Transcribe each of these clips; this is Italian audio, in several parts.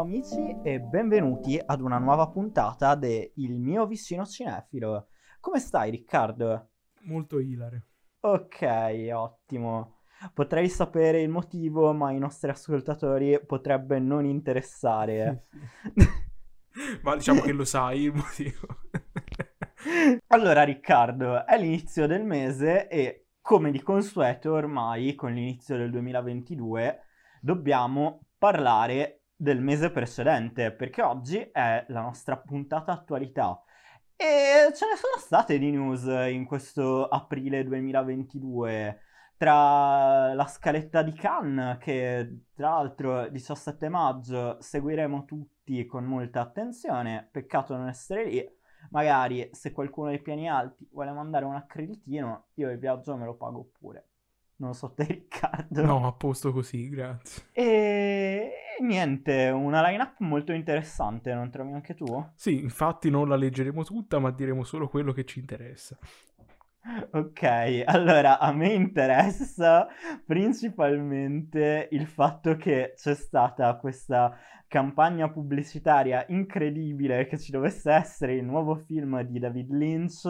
Amici e benvenuti ad una nuova puntata de Il mio vicino cinefilo. Come stai Riccardo? Molto ilare. Ok, ottimo. Potrei sapere il motivo, ma i nostri ascoltatori potrebbe non interessare. ma diciamo che lo sai il motivo. allora Riccardo, è l'inizio del mese e come di consueto ormai con l'inizio del 2022 dobbiamo parlare del mese precedente perché oggi è la nostra puntata attualità e ce ne sono state di news in questo aprile 2022 tra la scaletta di Cannes che tra l'altro 17 maggio seguiremo tutti con molta attenzione peccato non essere lì magari se qualcuno dei piani alti vuole mandare un accreditino, io il viaggio me lo pago pure. Non so te Riccardo. No, a posto così, grazie. E... niente, una line-up molto interessante, non trovi anche tu? Sì, infatti non la leggeremo tutta, ma diremo solo quello che ci interessa. Ok, allora a me interessa principalmente il fatto che c'è stata questa campagna pubblicitaria incredibile che ci dovesse essere il nuovo film di David Lynch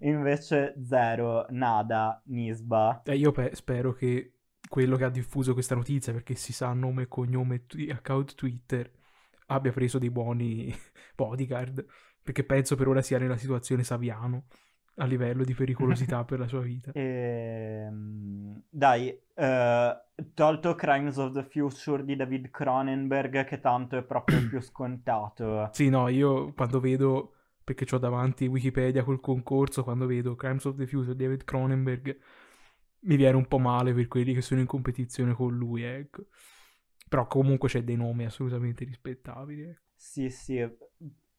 invece zero, nada, nisba. Eh, io pe- spero che quello che ha diffuso questa notizia, perché si sa nome e cognome e account Twitter, abbia preso dei buoni bodyguard, perché penso per ora sia nella situazione Saviano a livello di pericolosità per la sua vita. Ehm, dai, uh, tolto Crimes of the Future di David Cronenberg, che tanto è proprio il più scontato. Sì, no, io quando vedo, perché ho davanti Wikipedia col concorso, quando vedo Crimes of the Future David Cronenberg, mi viene un po' male per quelli che sono in competizione con lui, ecco. Però comunque c'è dei nomi assolutamente rispettabili. Ecco. Sì, sì,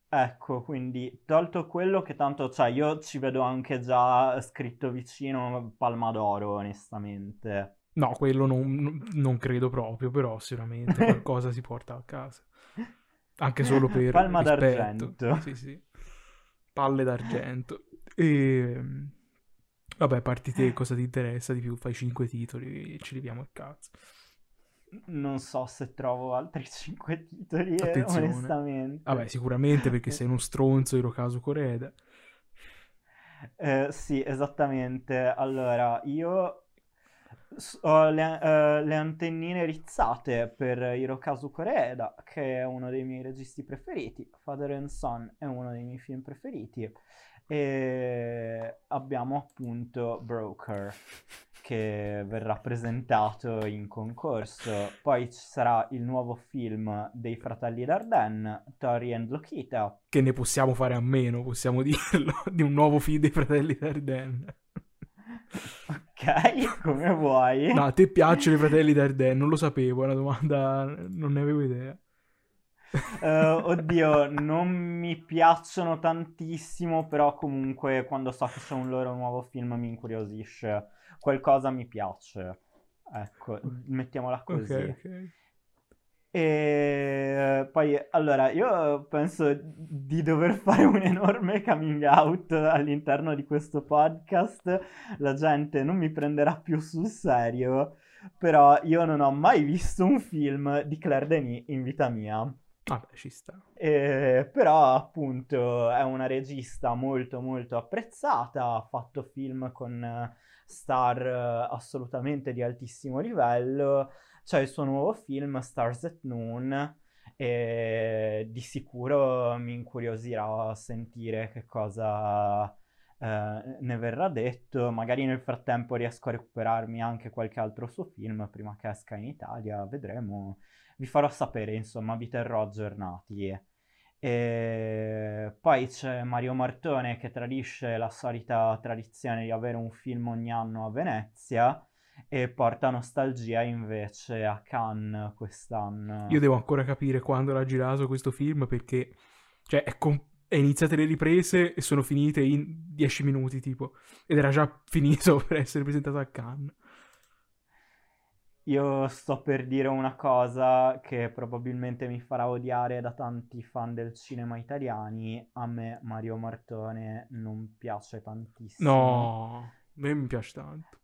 Ecco, quindi tolto quello che tanto, cioè io ci vedo anche già scritto vicino Palma d'Oro, onestamente. No, quello non, non credo proprio, però sicuramente qualcosa si porta a casa. Anche solo per Palma rispetto. d'argento. Sì, sì. Palle d'argento. E... Vabbè, parti te, cosa ti interessa di più? Fai cinque titoli e ci leviamo il cazzo non so se trovo altri 5 titoli, eh, onestamente. Vabbè, sicuramente perché sei uno stronzo Hirokazu Koreda. Eh, sì, esattamente. Allora, io ho le, uh, le, antennine rizzate per Hirokazu Koreda, che è uno dei miei registi preferiti. Father and Son è uno dei miei film preferiti. E abbiamo appunto Broker che verrà presentato in concorso. Poi ci sarà il nuovo film dei fratelli Dardenne, Tori and Lokita. Che ne possiamo fare a meno, possiamo dirlo, di un nuovo film dei fratelli Dardenne. Ok, come vuoi. No, a te piacciono i fratelli Dardenne? Non lo sapevo, è una domanda, non ne avevo idea. Uh, oddio, non mi piacciono tantissimo, però comunque quando so che c'è un loro nuovo film mi incuriosisce. Qualcosa mi piace. Ecco, mettiamola così. Ok, ok. E poi, allora, io penso di dover fare un enorme coming out all'interno di questo podcast. La gente non mi prenderà più sul serio, però io non ho mai visto un film di Claire Denis in vita mia. Vabbè, ci sta. Eh, però appunto è una regista molto molto apprezzata, ha fatto film con star assolutamente di altissimo livello, c'è il suo nuovo film Stars at Noon e di sicuro mi incuriosirà sentire che cosa eh, ne verrà detto, magari nel frattempo riesco a recuperarmi anche qualche altro suo film prima che esca in Italia, vedremo. Vi farò sapere, insomma, vi terrò aggiornati. E poi c'è Mario Martone che tradisce la solita tradizione di avere un film ogni anno a Venezia e porta nostalgia invece a Cannes quest'anno. Io devo ancora capire quando l'ha girato questo film perché cioè, è, com- è iniziate le riprese e sono finite in 10 minuti tipo ed era già finito per essere presentato a Cannes. Io sto per dire una cosa che probabilmente mi farà odiare da tanti fan del cinema italiani. A me Mario Martone non piace tantissimo. No, a me mi piace tanto.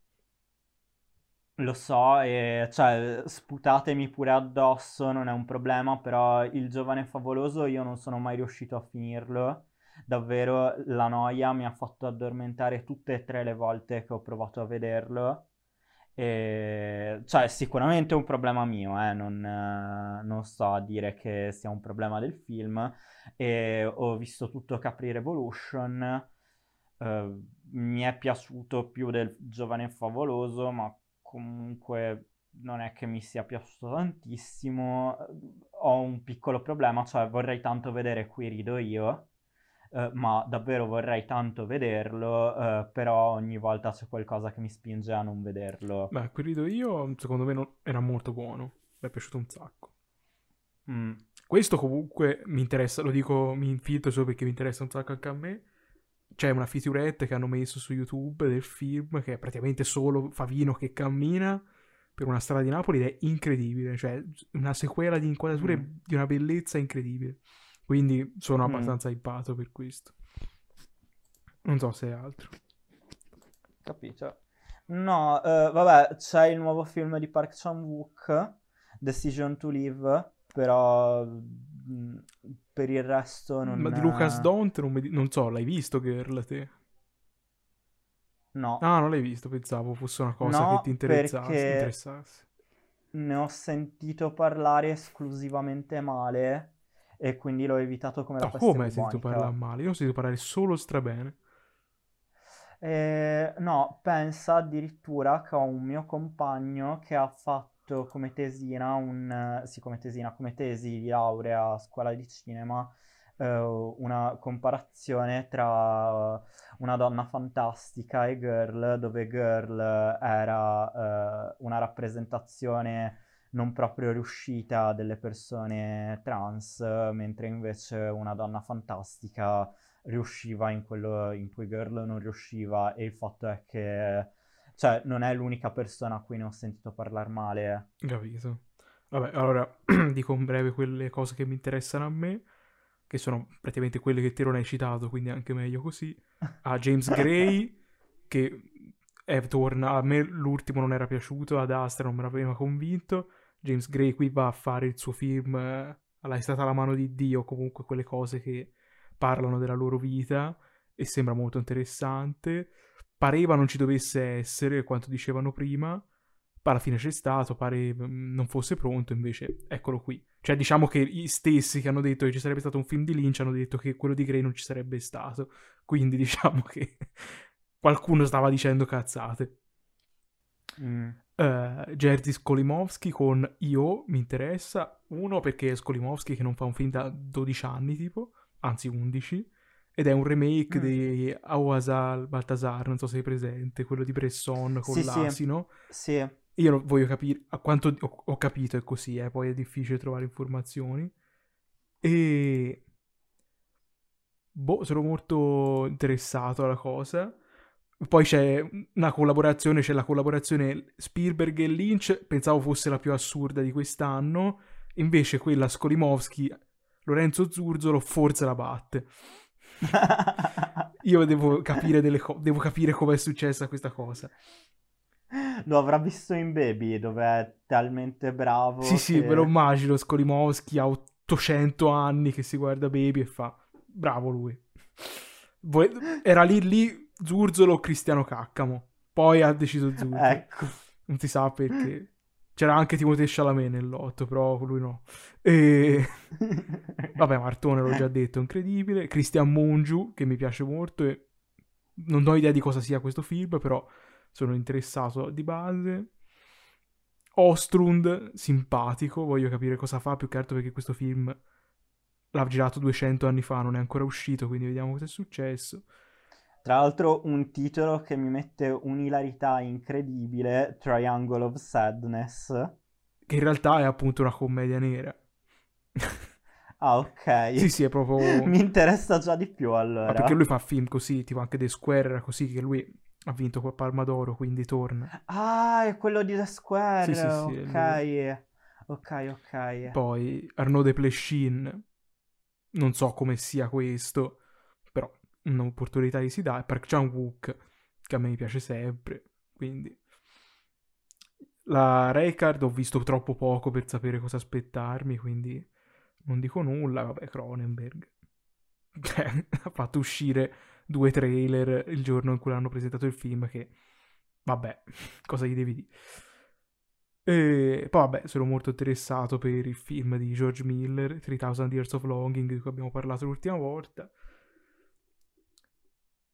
Lo so, e cioè, sputatemi pure addosso, non è un problema, però il giovane favoloso io non sono mai riuscito a finirlo. Davvero la noia mi ha fatto addormentare tutte e tre le volte che ho provato a vederlo. E, cioè, sicuramente è un problema mio, eh, non, non sto a dire che sia un problema del film. E ho visto tutto Capri Revolution. eh, mi è piaciuto più del giovane favoloso, ma comunque non è che mi sia piaciuto tantissimo. Ho un piccolo problema, cioè vorrei tanto vedere Qui rido io. eh, ma davvero vorrei tanto vederlo, eh, però ogni volta c'è qualcosa che mi spinge a non vederlo. Beh, qui rido io, secondo me non- era molto buono. Mi è piaciuto un sacco. Mm. Questo comunque mi interessa, lo dico, mi infiltro solo perché mi interessa un sacco anche a me. C'è una featurette che hanno messo su YouTube del film che è praticamente solo Favino che cammina per una strada di Napoli ed è incredibile. Cioè, una sequela di inquadrature Mm. di una bellezza incredibile. Quindi sono Mm. abbastanza hypato per questo. Non so se è altro. Capito? No, eh, vabbè, c'è il nuovo film di Park Chan-wook, Decision to Live, però mm, per il resto non... Ma di Lucas Don't non, mi non so, l'hai visto Girl te? No, Ah, non l'hai visto, pensavo fosse una cosa No, che ti interessasse. interessasse. ne ho sentito parlare esclusivamente male e quindi l'ho evitato come la No, peste come hai sentito parlare male? Io ho sentito parlare solo strabene. Eh, no, pensa addirittura che ho un mio compagno che ha fatto come tesina un, sì, come tesina, come tesi di laurea a scuola di cinema, eh, una comparazione tra una donna fantastica e Girl, dove Girl era eh, una rappresentazione non proprio riuscita delle persone trans, mentre invece una donna fantastica riusciva in quello in cui Girl non riusciva e il fatto è che cioè non è l'unica persona a cui ne ho sentito parlare male. Capito. Vabbè, allora dico in breve quelle cose che mi interessano a me, che sono praticamente quelle che te non hai citato, quindi anche meglio così. A James Gray, che è, torna, a me l'ultimo non era piaciuto, ad Astra non me l'aveva convinto. James Gray qui va a fare il suo film, eh, alla è stata la mano di Dio, comunque quelle cose che parlano della loro vita e sembra molto interessante. Pareva non ci dovesse essere quanto dicevano prima, alla fine c'è stato, pare mm, non fosse pronto, invece eccolo qui. Cioè diciamo che gli stessi che hanno detto che ci sarebbe stato un film di Lynch hanno detto che quello di Grey non ci sarebbe stato. Quindi diciamo che qualcuno stava dicendo cazzate. Mm. Uh, Jerzy Skolimowski con Io mi interessa. Uno perché è Skolimowski che non fa un film da 12 anni, tipo, anzi 11. Ed è un remake Mm. di Awasal Baltasar, non so se sei presente, quello di Bresson con Sì, sì. l'asino. Sì, Io non voglio capire a quanto ho, ho capito è così, eh, poi è difficile trovare informazioni. E boh, sono molto interessato alla cosa. Poi c'è una collaborazione, c'è la collaborazione Spielberg e Lynch, pensavo fosse la più assurda di quest'anno, invece quella Skolimowski, Lorenzo Zurzolo forse la batte. Io devo capire, delle co- devo capire come è successa questa cosa. Lo avrà visto in Baby, dove è talmente bravo Sì, sì, che- me lo immagino, Skolimowski ha 800 anni che si guarda Baby e fa, bravo lui. Era lì, lì Zurzolo o Cristiano Caccamo, poi ha deciso Zurzolo, Ecco. non si sa perché. C'era anche Timothée Chalamet nell'otto, però lui no. E... Vabbè, Martone l'ho già detto, incredibile. Christian Mongiu, che mi piace molto e non ho idea di cosa sia questo film, però sono interessato di base. Ostrund, simpatico, voglio capire cosa fa, più che altro perché questo film l'ha girato 200 anni fa, non è ancora uscito, quindi vediamo cosa è successo. Tra l'altro un titolo che mi mette un'ilarità incredibile, Triangle of Sadness. Che in realtà è appunto una commedia nera. Ah, ok. sì, sì, è proprio... Mi interessa già di più allora. Ma perché lui fa film così, tipo anche The Square era così, che lui ha vinto col Palma d'Oro, quindi torna. Ah, è quello di The Square. Sì, sì, sì, ok. Ok, ok. Poi Arnaud de Pleshin, non so come sia questo, un'opportunità gli si dà. E Park Chan-wook, che a me piace sempre, quindi... La Raycard ho visto troppo poco per sapere cosa aspettarmi, quindi non dico nulla. Vabbè, Cronenberg. Ha fatto uscire due trailer il giorno in cui l'hanno presentato il film che... Vabbè, cosa gli devi dire? E poi vabbè, sono molto interessato per il film di George Miller, 3000 Years of Longing, di cui abbiamo parlato l'ultima volta.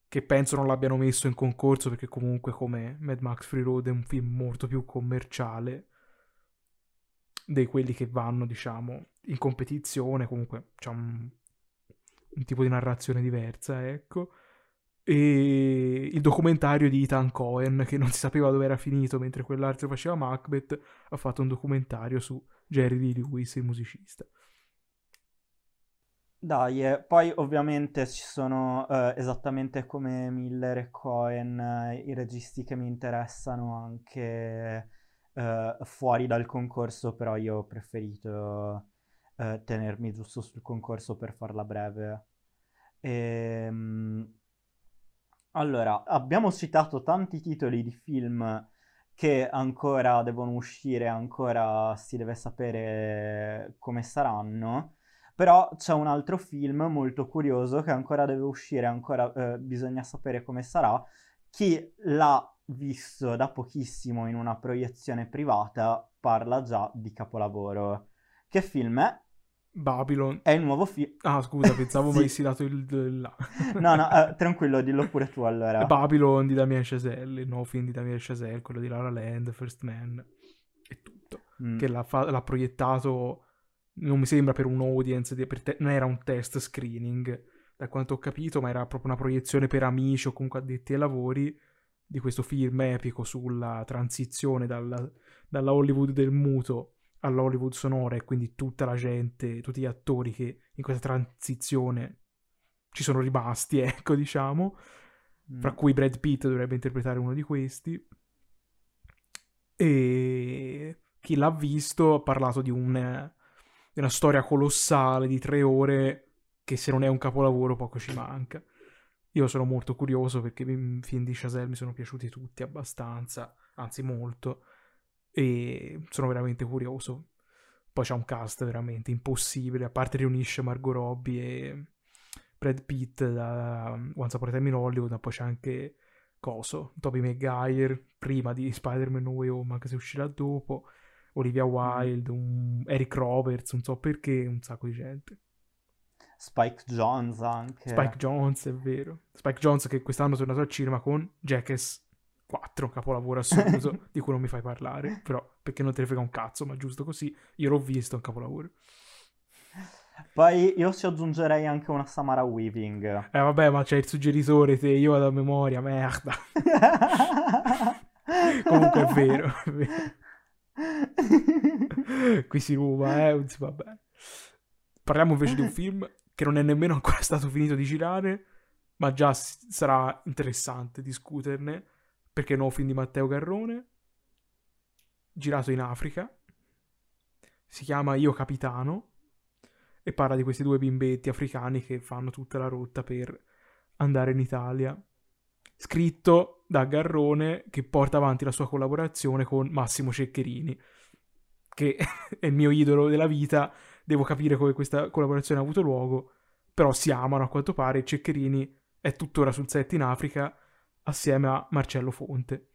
Che penso non l'abbiano messo in concorso perché comunque come Mad Max Free Road è un film molto più commerciale di quelli che vanno, diciamo, in competizione. Comunque c'è un, un tipo di narrazione diversa, ecco e il documentario di Ethan Cohen che non si sapeva dove era finito mentre quell'altro faceva Macbeth ha fatto un documentario su Jerry Lee Lewis il musicista dai, eh, poi ovviamente ci sono eh, esattamente come Miller e Cohen eh, i registi che mi interessano anche eh, fuori dal concorso, però io ho preferito eh, tenermi giusto sul concorso per farla breve. E, ehm, allora, abbiamo citato tanti titoli di film che ancora devono uscire, ancora si deve sapere come saranno, però c'è un altro film molto curioso che ancora deve uscire, ancora eh, bisogna sapere come sarà. Chi l'ha visto da pochissimo in una proiezione privata parla già di capolavoro. Che film è? Babylon. È il nuovo film. Ah, scusa, pensavo sì. avessi dato il, il no, no, eh, tranquillo, dillo pure tu allora. Babylon di Damien Chazelle, il nuovo film di Damien Chazelle, quello di Lara Land, First Man e tutto. Mm. Che l'ha, fa- l'ha, proiettato, non mi sembra per un audience, per te- non era un test screening, da quanto ho capito, ma era proprio una proiezione per amici o comunque addetti ai lavori di questo film epico sulla transizione dalla, dalla Hollywood del muto all'Hollywood sonora e quindi tutta la gente, tutti gli attori che in questa transizione ci sono rimasti, ecco, diciamo, mm. fra cui Brad Pitt dovrebbe interpretare uno di questi. E chi l'ha visto ha parlato di, un, di una storia colossale di tre ore che se non è un capolavoro poco ci manca. Io sono molto curioso perché i film di Chazelle mi sono piaciuti tutti abbastanza, anzi molto e sono veramente curioso. Poi c'è un cast veramente impossibile, a parte riunisce Margot Robbie e Brad Pitt da Once Upon a Time in Hollywood, ma poi c'è anche Coso, Tobey Maguire, prima di Spider-Man No Way Home, anche se uscirà dopo, Olivia mm. Wilde, un... Eric Roberts, non so perché, un sacco di gente. Spike Jones anche. Spike Jones, è vero. Spike Jones che quest'anno è tornato al cinema con Jackass 4, capolavoro assoluto, di cui non mi fai parlare, però perché non te ne frega un cazzo, ma giusto così, io l'ho visto, è un capolavoro. Poi io ci aggiungerei anche una Samara Weaving. Eh vabbè, ma c'è il suggeritore, te, io vado a memoria, merda. Comunque è vero, è vero. Qui si ruba, eh, vabbè. Parliamo invece di un film che non è nemmeno ancora stato finito di girare, ma già sarà interessante discuterne perché è un nuovo film di Matteo Garrone, girato in Africa, si chiama Io Capitano e parla di questi due bimbetti africani che fanno tutta la rotta per andare in Italia. Scritto da Garrone che porta avanti la sua collaborazione con Massimo Ceccherini, che è il mio idolo della vita. Devo capire come questa collaborazione ha avuto luogo, però si amano a quanto pare. Ceccherini è tuttora sul set in Africa assieme a Marcello Fonte.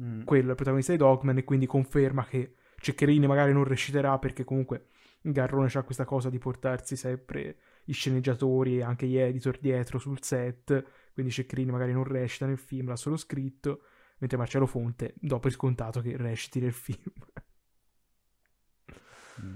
Mm. Quello è il protagonista di Dogman e quindi conferma che Ceccherini magari non reciterà perché comunque Garrone ha questa cosa di portarsi sempre i sceneggiatori e anche gli editor dietro sul set, quindi Ceccherini magari non recita nel film, l'ha solo scritto, mentre Marcello Fonte dopo è scontato che reciti nel film. mm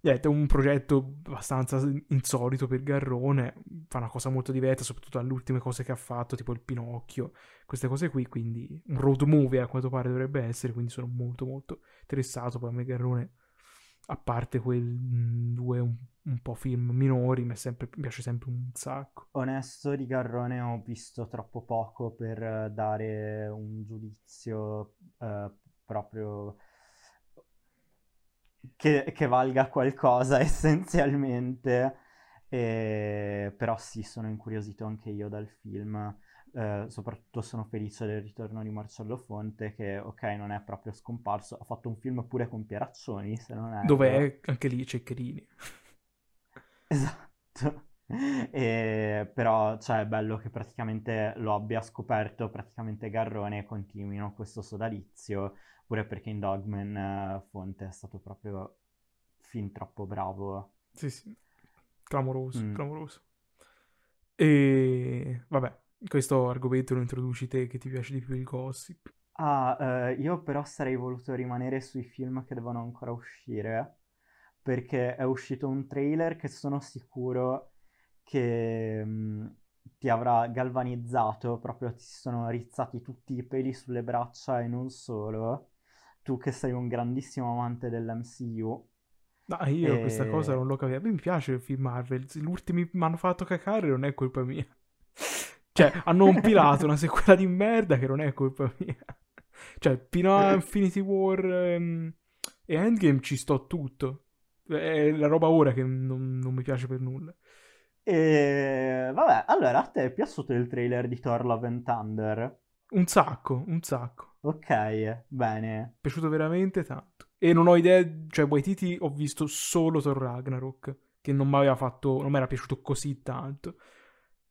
niente, è un progetto abbastanza insolito per Garrone, fa una cosa molto diversa, soprattutto dalle ultime cose che ha fatto, tipo il Pinocchio, queste cose qui, quindi un road movie a quanto pare dovrebbe essere, quindi sono molto molto interessato, poi a me Garrone, a parte quel mm, due un, un, po' film minori, mi, piace sempre un sacco. Onesto di Garrone ho visto troppo poco per dare un giudizio uh, proprio che, che valga qualcosa essenzialmente. E... Però sì, sono incuriosito anche io dal film. Eh, soprattutto sono felice del ritorno di Marcello Fonte che ok non è proprio scomparso, ha fatto un film pure con Pieraccioni se non è... Dove è anche lì Ceccherini. Esatto. E, però cioè, è bello che praticamente lo abbia scoperto praticamente Garrone e continuino questo sodalizio, pure perché in Dogman uh, Fonte è stato proprio fin troppo bravo. Sì, sì, clamoroso, mm. clamoroso. E vabbè, questo argomento lo introduci te che ti piace di più il gossip. Ah, eh, io però sarei voluto rimanere sui film che devono ancora uscire, perché è uscito un trailer che sono sicuro che mh, mm, ti avrà galvanizzato, proprio ti sono rizzati tutti i peli sulle braccia e non solo. Tu che sei un grandissimo amante dell'MCU. No, io e... questa cosa non l'ho capita. A me mi piace il film Marvel. Gli ultimi mi hanno fatto cacare, non è colpa mia. Cioè, hanno compilato una sequela di merda che non è colpa mia. cioè, fino a Infinity War um, e Endgame ci sto tutto. È la roba ora che non, non mi piace per nulla. E vabbè, allora a te è piaciuto il trailer di Thor Love and Thunder? Un sacco, un sacco. Ok, bene. È piaciuto veramente tanto. E non ho idea, cioè Waititi ho visto solo Thor Ragnarok, che non mi aveva fatto, non mi era piaciuto così tanto.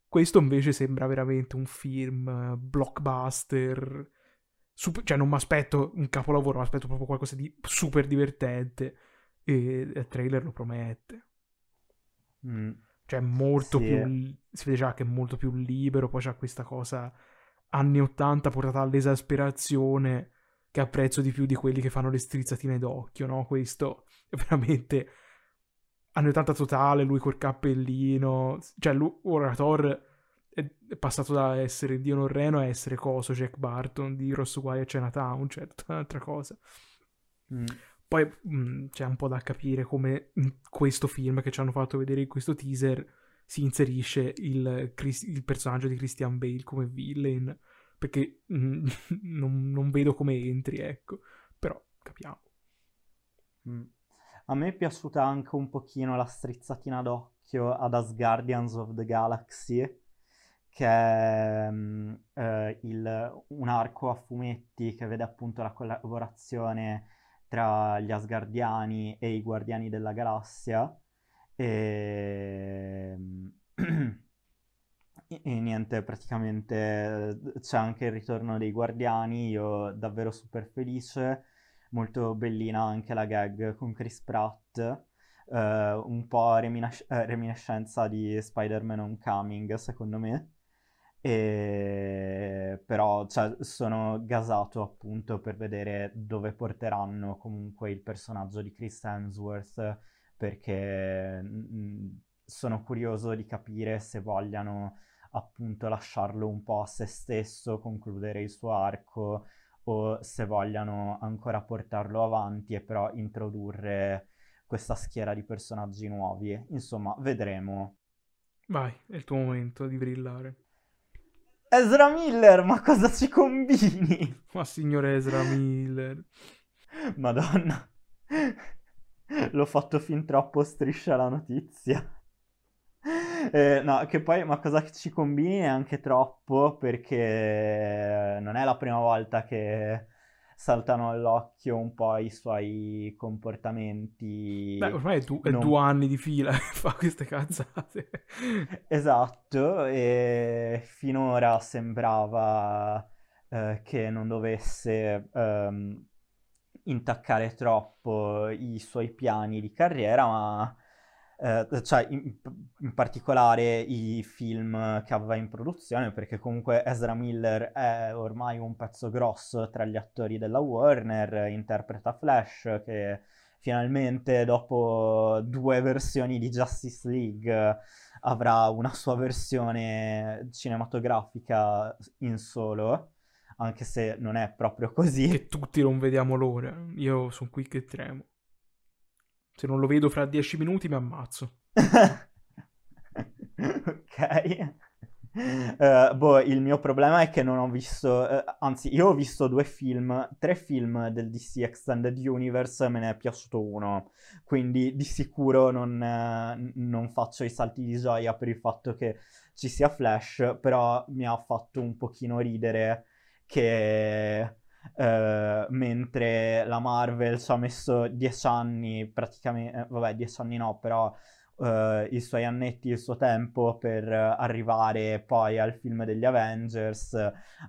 Questo invece sembra veramente un film blockbuster. Super, cioè non mi aspetto un capolavoro, mi aspetto proprio qualcosa di super divertente. E il trailer lo promette. Mm. Cioè, molto sì. più. Si vede già che è molto più libero. Poi c'ha questa cosa anni 80 portata all'esasperazione. Che apprezzo di più di quelli che fanno le strizzatine d'occhio, no? Questo è veramente. Anni 80 totale, lui col cappellino. Cioè, lui, ora Thor è passato da essere Dio Norreno a essere coso, Jack Barton di Ross Wire Chinatown, cioè tutta un'altra cosa. Mm. Poi mh, mm, c'è un po' da capire come in questo film che ci hanno fatto vedere in questo teaser si inserisce il, il personaggio di Christian Bale come villain, perché mh, mm, non, non, vedo come entri, ecco, però capiamo. Mm. A me è piaciuta anche un pochino la strizzatina d'occhio ad Asgardians of the Galaxy, che è um, uh, il, un arco a fumetti che vede appunto la collaborazione tra gli Asgardiani e i Guardiani della Galassia. E... e niente, praticamente c'è anche il ritorno dei Guardiani, io davvero super felice, molto bellina anche la gag con Chris Pratt, uh, un po' reminisc- eh, reminiscenza di Spider-Man Homecoming secondo me. E... Però cioè, sono gasato appunto per vedere dove porteranno comunque il personaggio di Chris Hemsworth perché mh, sono curioso di capire se vogliano appunto lasciarlo un po' a se stesso, concludere il suo arco o se vogliano ancora portarlo avanti e però introdurre questa schiera di personaggi nuovi. Insomma, vedremo. Vai, è il tuo momento di brillare. Ezra Miller, ma cosa ci combini? Ma signore Ezra Miller. Madonna. L'ho fatto fin troppo striscia la notizia. Eh, no, che poi, ma cosa ci combini è anche troppo perché non è la prima volta che saltano all'occhio un po' i suoi comportamenti. Beh, ormai è, du- non... è due anni di fila che fa queste cazzate. esatto, e finora sembrava eh, che non dovesse ehm, intaccare troppo i suoi piani di carriera, ma eh, cioè in, in, particolare i film che aveva in produzione, perché comunque Ezra Miller è ormai un pezzo grosso tra gli attori della Warner, interpreta Flash, che finalmente dopo due versioni di Justice League avrà una sua versione cinematografica in solo, anche se non è proprio così. Che tutti non vediamo l'ora, io sono qui che tremo. Se non lo vedo fra dieci minuti mi ammazzo. ok. Uh, boh, il mio problema è che non ho visto, uh, anzi, io ho visto due film, tre film del DC Extended Universe me ne è piaciuto uno, quindi di sicuro non, uh, non, faccio i salti di gioia per il fatto che ci sia Flash, però mi ha fatto un pochino ridere che mentre la Marvel ci ha messo dieci anni, praticamente, vabbè, dieci anni no, però uh, i suoi annetti, il suo tempo per arrivare poi al film degli Avengers.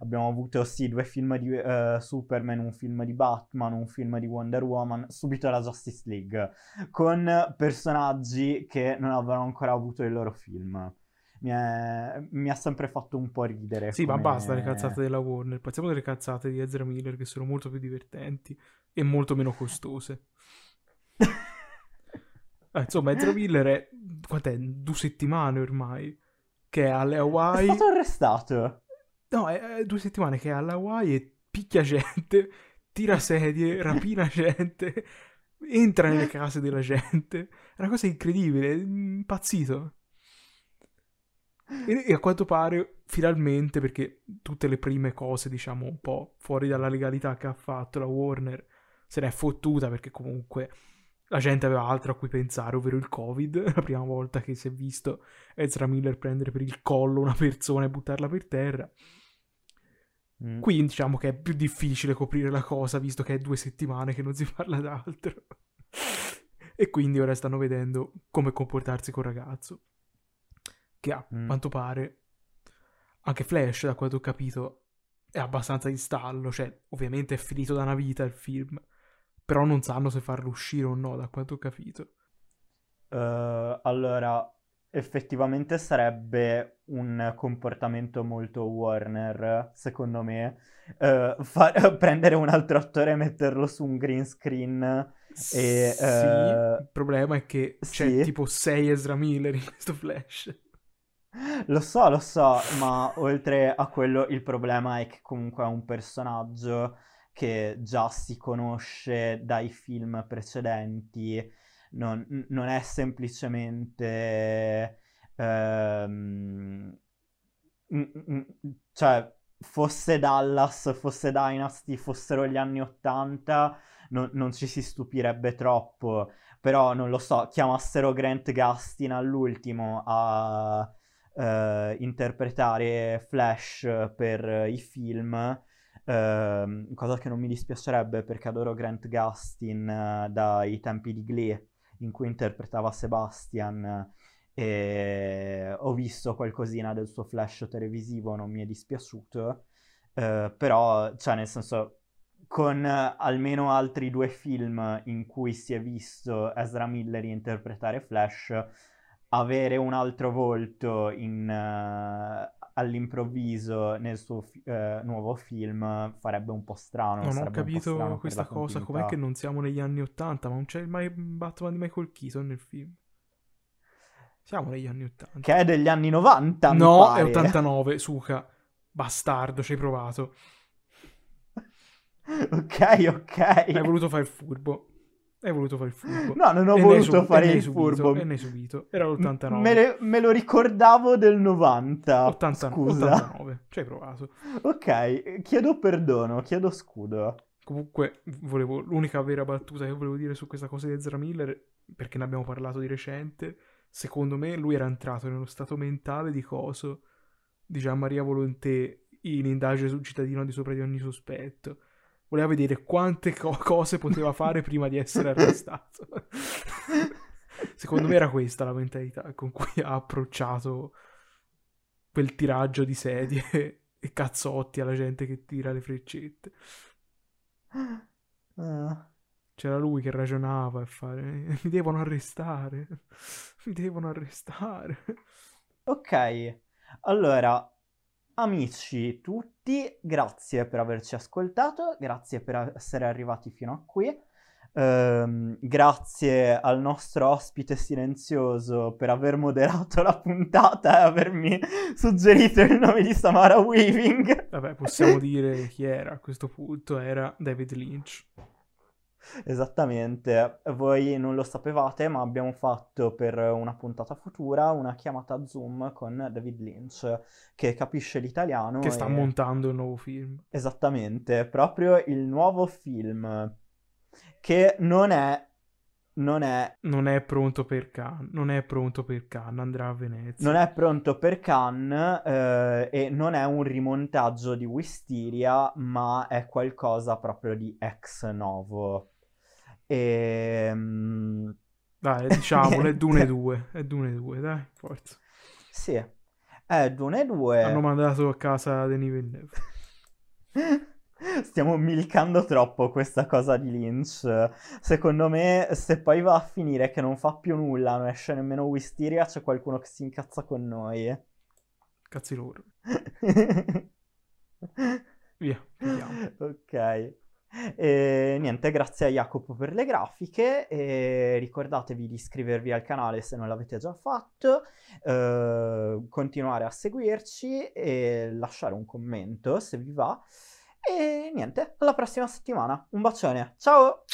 Abbiamo avuto sì due film di uh, Superman, un film di Batman, un film di Wonder Woman, subito la Justice League, con personaggi che non avevano ancora avuto il loro film. Mi, è, mi, ha sempre fatto un po' ridere. Sì, come... ma basta le cazzate della Warner. Passiamo delle cazzate di Ezra Miller che sono molto più divertenti e molto meno costose. Eh, insomma, Ezra Miller è, quant'è, due settimane ormai, che è alle Hawaii. È stato arrestato. No, è, è due settimane che è alle Hawaii e picchia gente, tira sedie, rapina gente, entra nelle case della gente. È una cosa incredibile, impazzito. E, e a quanto pare, finalmente, perché tutte le prime cose, diciamo, un po' fuori dalla legalità che ha fatto la Warner, se n'è fottuta perché comunque la gente aveva altro a cui pensare, ovvero il Covid, la prima volta che si è visto Ezra Miller prendere per il collo una persona e buttarla per terra. Mm. Qui diciamo che è più difficile coprire la cosa, visto che è due settimane che non si parla d'altro. e quindi ora stanno vedendo come comportarsi col ragazzo. Che a mm. quanto pare, anche Flash, da quanto ho capito, è abbastanza in stallo. Cioè, ovviamente è finito da una vita il film però non sanno se farlo uscire o no, da quanto ho capito. Uh, allora, effettivamente sarebbe un comportamento molto Warner, secondo me. Uh, fa- prendere un altro attore e metterlo su un green screen. E, sì, uh... il problema è che c'è sì. tipo 6 Ezra Miller in questo flash. Lo so, lo so, ma oltre a quello il problema è che comunque è un personaggio che già si conosce dai film precedenti, non, non è semplicemente... Ehm, cioè, fosse Dallas, fosse Dynasty, fossero gli anni Ottanta, non, non ci si stupirebbe troppo. Però, non lo so, chiamassero Grant Gustin all'ultimo a... Uh, interpretare Flash per i film, Uh, cosa che non mi dispiacerebbe perché adoro Grant Gustin uh, dai tempi di Glee in cui interpretava Sebastian e ho visto qualcosina del suo flash televisivo, non mi è dispiaciuto, uh, però, cioè, nel senso, con almeno altri due film in cui si è visto Ezra Miller interpretare Flash, avere un altro volto in, uh, all'improvviso nel suo fi- uh, nuovo film farebbe un po' strano. Non ho capito questa cosa, com'è che non siamo negli anni Ottanta, ma non c'è mai- Batman di Michael Keaton nel film. Siamo negli anni Ottanta. Che è degli anni 90, No, è 89, Suca. Bastardo, ci hai provato. ok, ok. Hai voluto fare il furbo. Hai voluto fare il furbo. No, non ho e voluto fare il subito, furbo. E ne hai subito. Era l'89. Me, le, me, lo ricordavo del 90. 80, Scusa. 89. Ci hai provato. Ok, chiedo perdono, chiedo scudo. Comunque, volevo, l'unica vera battuta che volevo dire su questa cosa di Ezra Miller, perché ne abbiamo parlato di recente, secondo me lui era entrato nello stato mentale di coso di Gian Maria Volonté in indagine sul cittadino di sopra di ogni sospetto voleva vedere quante co- cose poteva fare prima di essere arrestato. Secondo me era questa la mentalità con cui ha approcciato quel tiraggio di sedie e cazzotti alla gente che tira le freccette. Uh. C'era lui che ragionava e fare mi devono arrestare. Mi devono arrestare. Ok. Allora, amici tutti, grazie per averci ascoltato, grazie per essere arrivati fino a qui. Um, grazie al nostro ospite silenzioso per aver moderato la puntata e avermi suggerito il nome di Samara Weaving. Vabbè, possiamo dire chi era a questo punto, era David Lynch. Esattamente, voi non lo sapevate, ma abbiamo fatto per una puntata futura una chiamata Zoom con David Lynch, che capisce l'italiano. Che sta e... montando un nuovo film. Esattamente, proprio il nuovo film, che non è... Non è... Non è pronto per Cannes, non è pronto per Cannes, andrà a Venezia. Non è pronto per Cannes eh, e non è un rimontaggio di Wisteria, ma è qualcosa proprio di ex novo. E... Dai, diciamolo, è Dune 2, è Dune 2, dai, forza. Sì, è Dune 2. Hanno mandato a casa Denis Villeneuve. Stiamo milcando troppo questa cosa di Lynch. Secondo me, se poi va a finire che non fa più nulla, non esce nemmeno Wisteria, c'è qualcuno che si incazza con noi. Cazzi loro. Via, vediamo. Ok. E niente, grazie a Jacopo per le grafiche e ricordatevi di iscrivervi al canale se non l'avete già fatto, eh, continuare a seguirci e lasciare un commento se vi va. E niente, alla prossima settimana. Un bacione, ciao!